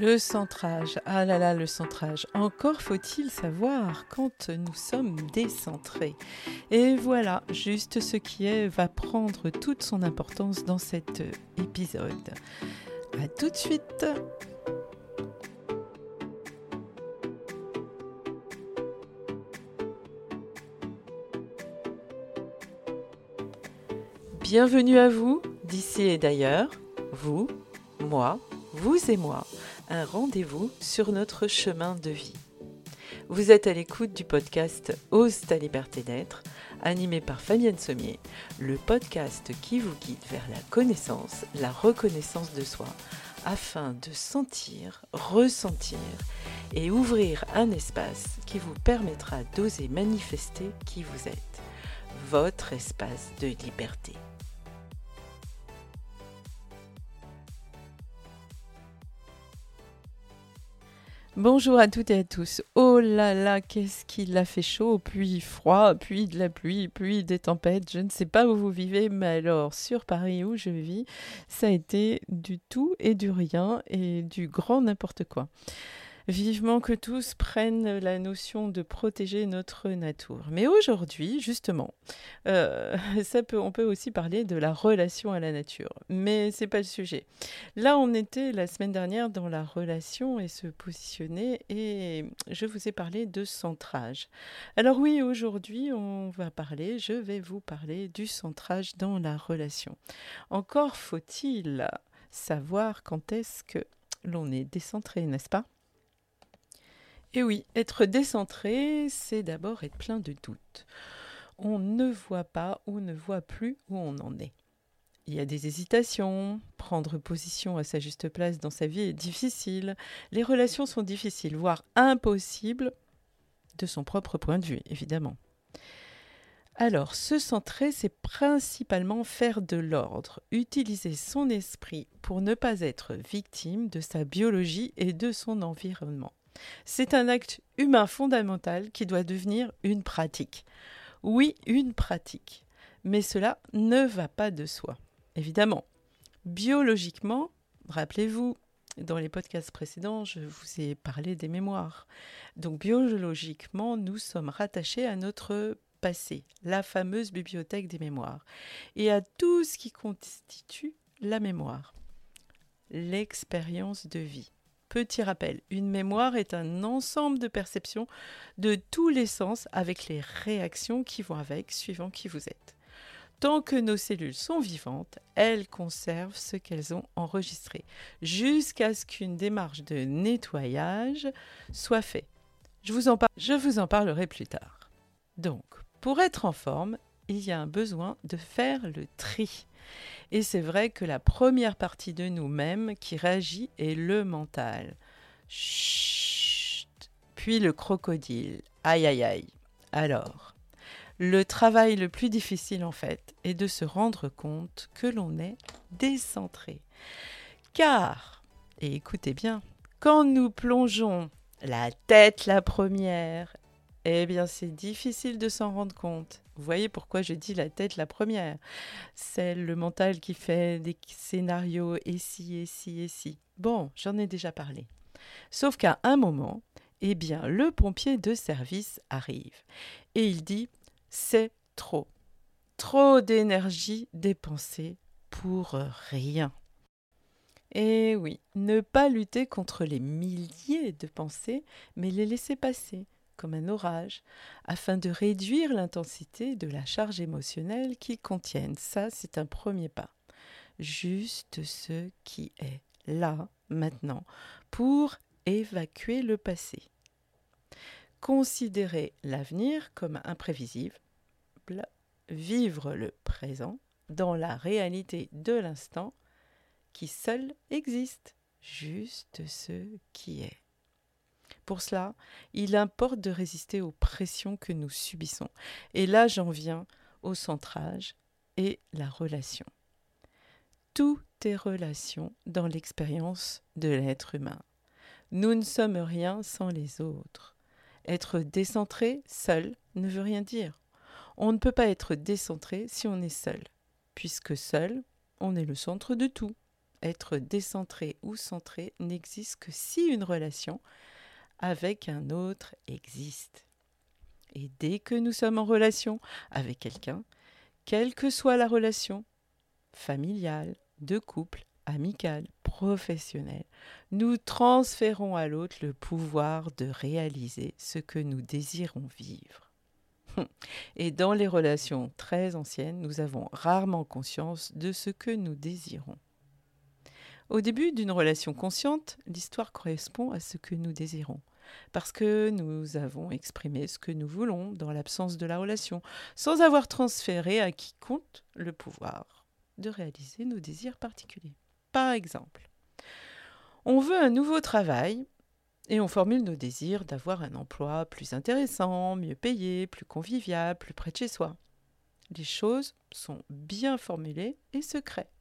Le centrage, ah là là, le centrage. Encore faut-il savoir quand nous sommes décentrés. Et voilà, juste ce qui est va prendre toute son importance dans cet épisode. A tout de suite Bienvenue à vous, d'ici et d'ailleurs, vous, moi, vous et moi un rendez-vous sur notre chemin de vie. Vous êtes à l'écoute du podcast Ose ta liberté d'être, animé par Fabienne Sommier, le podcast qui vous guide vers la connaissance, la reconnaissance de soi, afin de sentir, ressentir et ouvrir un espace qui vous permettra d'oser manifester qui vous êtes, votre espace de liberté. Bonjour à toutes et à tous. Oh là là, qu'est-ce qu'il a fait chaud, puis froid, puis de la pluie, puis des tempêtes. Je ne sais pas où vous vivez, mais alors sur Paris où je vis, ça a été du tout et du rien et du grand n'importe quoi. Vivement que tous prennent la notion de protéger notre nature. Mais aujourd'hui, justement, euh, ça peut, on peut aussi parler de la relation à la nature. Mais c'est pas le sujet. Là, on était la semaine dernière dans la relation et se positionner, et je vous ai parlé de centrage. Alors oui, aujourd'hui, on va parler, je vais vous parler du centrage dans la relation. Encore faut-il savoir quand est-ce que l'on est décentré, n'est-ce pas? Et oui, être décentré, c'est d'abord être plein de doutes. On ne voit pas ou ne voit plus où on en est. Il y a des hésitations, prendre position à sa juste place dans sa vie est difficile, les relations sont difficiles, voire impossibles de son propre point de vue, évidemment. Alors, se centrer, c'est principalement faire de l'ordre, utiliser son esprit pour ne pas être victime de sa biologie et de son environnement. C'est un acte humain fondamental qui doit devenir une pratique. Oui, une pratique. Mais cela ne va pas de soi. Évidemment, biologiquement, rappelez-vous, dans les podcasts précédents, je vous ai parlé des mémoires. Donc biologiquement, nous sommes rattachés à notre passé, la fameuse bibliothèque des mémoires, et à tout ce qui constitue la mémoire, l'expérience de vie. Petit rappel, une mémoire est un ensemble de perceptions de tous les sens avec les réactions qui vont avec, suivant qui vous êtes. Tant que nos cellules sont vivantes, elles conservent ce qu'elles ont enregistré, jusqu'à ce qu'une démarche de nettoyage soit faite. Je vous, en je vous en parlerai plus tard. Donc, pour être en forme, il y a un besoin de faire le tri. Et c'est vrai que la première partie de nous-mêmes qui réagit est le mental. Chut. Puis le crocodile. Aïe aïe aïe. Alors, le travail le plus difficile en fait est de se rendre compte que l'on est décentré. Car, et écoutez bien, quand nous plongeons la tête la première, eh bien c'est difficile de s'en rendre compte. Vous voyez pourquoi je dis la tête la première. C'est le mental qui fait des scénarios et si, et si, et si. Bon, j'en ai déjà parlé. Sauf qu'à un moment, eh bien, le pompier de service arrive et il dit c'est trop. Trop d'énergie dépensée pour rien. Et oui, ne pas lutter contre les milliers de pensées, mais les laisser passer, comme un orage, afin de réduire l'intensité de la charge émotionnelle qu'ils contiennent. Ça, c'est un premier pas. Juste ce qui est là, maintenant, pour évacuer le passé. Considérer l'avenir comme imprévisible, vivre le présent dans la réalité de l'instant qui seul existe, juste ce qui est. Pour cela, il importe de résister aux pressions que nous subissons. Et là, j'en viens au centrage et la relation. Tout est relation dans l'expérience de l'être humain. Nous ne sommes rien sans les autres. Être décentré seul ne veut rien dire. On ne peut pas être décentré si on est seul, puisque seul, on est le centre de tout. être décentré ou centré n'existe que si une relation avec un autre existe. Et dès que nous sommes en relation avec quelqu'un, quelle que soit la relation, familiale, de couple, amicale, professionnelle, nous transférons à l'autre le pouvoir de réaliser ce que nous désirons vivre. Et dans les relations très anciennes, nous avons rarement conscience de ce que nous désirons. Au début d'une relation consciente, l'histoire correspond à ce que nous désirons parce que nous avons exprimé ce que nous voulons dans l'absence de la relation, sans avoir transféré à quiconque le pouvoir de réaliser nos désirs particuliers. Par exemple, on veut un nouveau travail et on formule nos désirs d'avoir un emploi plus intéressant, mieux payé, plus convivial, plus près de chez soi. Les choses sont bien formulées et secrètes.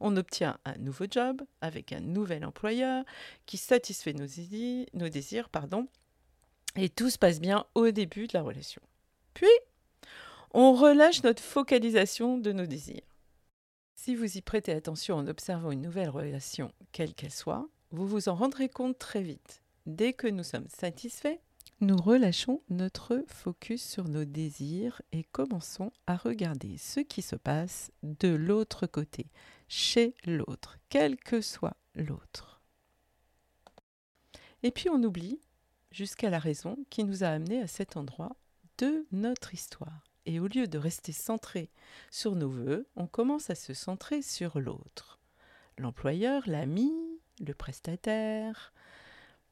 On obtient un nouveau job avec un nouvel employeur qui satisfait nos, désirs, pardon, et tout se passe bien au début de la relation. Puis, on relâche notre focalisation de nos désirs. Si vous y prêtez attention en observant une nouvelle relation, quelle qu'elle soit, vous vous en rendrez compte très vite. Dès que nous sommes satisfaits, nous relâchons notre focus sur nos désirs et commençons à regarder ce qui se passe de l'autre côté, chez l'autre, quel que soit l'autre. Et puis on oublie, jusqu'à la raison qui nous a amenés à cet endroit de notre histoire. Et au lieu de rester centré sur nos voeux, on commence à se centrer sur l'autre. L'employeur, l'ami, le prestataire,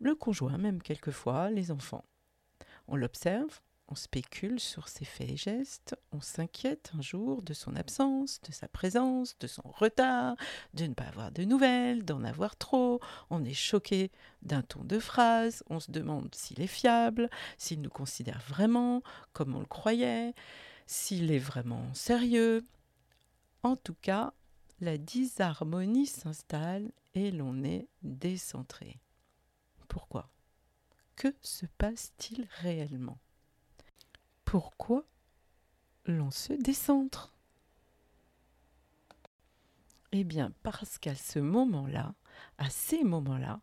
le conjoint même quelquefois, les enfants. On l'observe, on spécule sur ses faits et gestes, on s'inquiète un jour de son absence, de sa présence, de son retard, de ne pas avoir de nouvelles, d'en avoir trop, on est choqué d'un ton de phrase, on se demande s'il est fiable, s'il nous considère vraiment comme on le croyait, s'il est vraiment sérieux. En tout cas, la disharmonie s'installe et l'on est décentré. Pourquoi? Que se passe-t-il réellement? Pourquoi l'on se décentre? Eh bien, parce qu'à ce moment-là, à ces moments-là,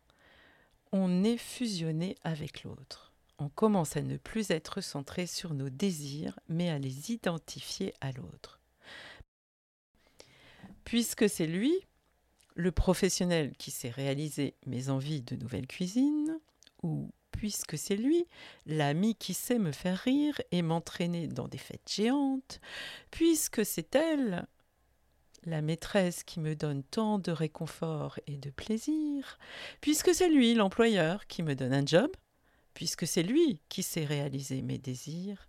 on est fusionné avec l'autre. On commence à ne plus être centré sur nos désirs, mais à les identifier à l'autre. Puisque c'est lui, le professionnel qui sait réaliser mes envies de nouvelle cuisine, ou puisque c'est lui, l'ami qui sait me faire rire et m'entraîner dans des fêtes géantes, puisque c'est elle, la maîtresse qui me donne tant de réconfort et de plaisir, puisque c'est lui, l'employeur, qui me donne un job, puisque c'est lui qui sait réaliser mes désirs,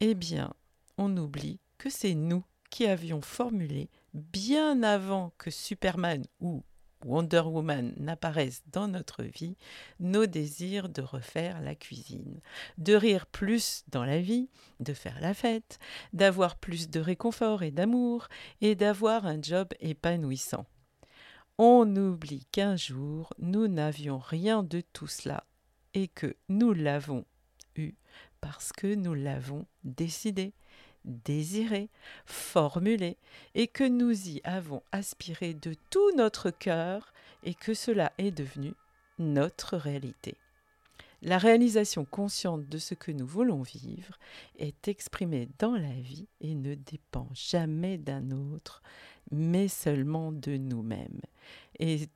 eh bien, on oublie que c'est nous qui avions formulé, bien avant que Superman ou Wonder Woman n'apparaissent dans notre vie, nos désirs de refaire la cuisine, de rire plus dans la vie, de faire la fête, d'avoir plus de réconfort et d'amour, et d'avoir un job épanouissant. On oublie qu'un jour, nous n'avions rien de tout cela, et que nous l'avons eu parce que nous l'avons décidé désiré, formulé, et que nous y avons aspiré de tout notre cœur, et que cela est devenu notre réalité. La réalisation consciente de ce que nous voulons vivre est exprimée dans la vie et ne dépend jamais d'un autre, mais seulement de nous-mêmes. Et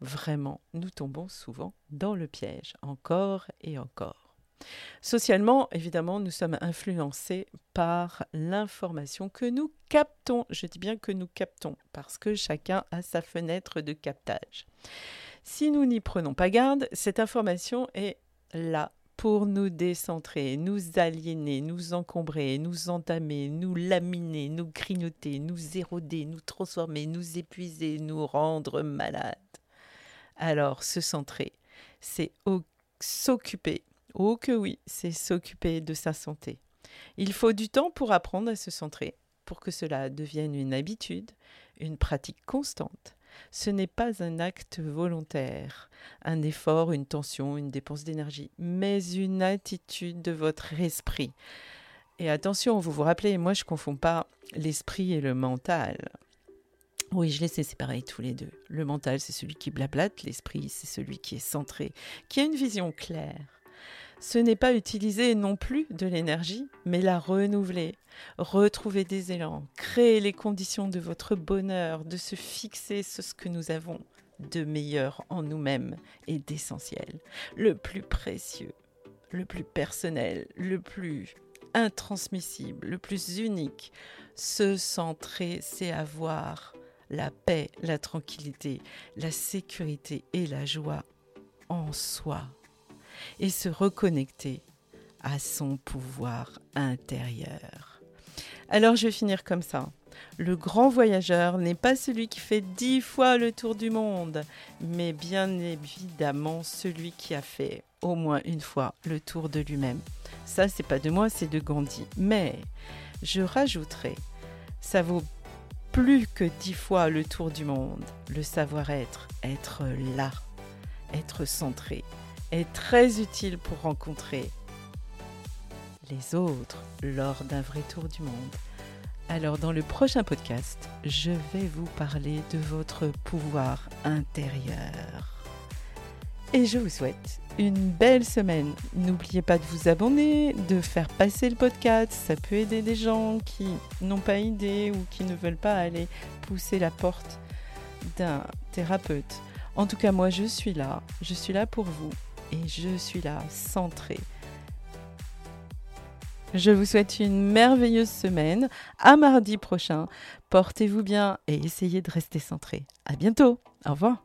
vraiment, nous tombons souvent dans le piège, encore et encore. Socialement, évidemment, nous sommes influencés par l'information que nous captons. Je dis bien que nous captons, parce que chacun a sa fenêtre de captage. Si nous n'y prenons pas garde, cette information est là pour nous décentrer, nous aliéner, nous encombrer, nous entamer, nous laminer, nous grignoter, nous éroder, nous transformer, nous épuiser, nous rendre malades. Alors, se centrer, c'est s'occuper Oh que oui, c'est s'occuper de sa santé. Il faut du temps pour apprendre à se centrer, pour que cela devienne une habitude, une pratique constante. Ce n'est pas un acte volontaire, un effort, une tension, une dépense d'énergie, mais une attitude de votre esprit. Et attention, vous vous rappelez, moi je ne confonds pas l'esprit et le mental. Oui, je les ai séparés tous les deux. Le mental, c'est celui qui blablate, l'esprit, c'est celui qui est centré, qui a une vision claire. Ce n'est pas utiliser non plus de l'énergie, mais la renouveler, retrouver des élans, créer les conditions de votre bonheur, de se fixer sur ce que nous avons de meilleur en nous-mêmes et d'essentiel, le plus précieux, le plus personnel, le plus intransmissible, le plus unique. Se centrer, c'est avoir la paix, la tranquillité, la sécurité et la joie en soi et se reconnecter à son pouvoir intérieur. Alors je vais finir comme ça. Le grand voyageur n'est pas celui qui fait dix fois le tour du monde, mais bien évidemment celui qui a fait au moins une fois le tour de lui-même. Ça, c'est pas de moi, c'est de Gandhi. Mais je rajouterai, ça vaut plus que dix fois le tour du monde. Le savoir-être, être là, être centré, est très utile pour rencontrer les autres lors d'un vrai tour du monde. Alors dans le prochain podcast, je vais vous parler de votre pouvoir intérieur. Et je vous souhaite une belle semaine. N'oubliez pas de vous abonner, de faire passer le podcast. Ça peut aider des gens qui n'ont pas idée ou qui ne veulent pas aller pousser la porte d'un thérapeute. En tout cas, moi, je suis là. Je suis là pour vous. Et je suis là, centrée. Je vous souhaite une merveilleuse semaine. À mardi prochain. Portez-vous bien et essayez de rester centré. À bientôt. Au revoir.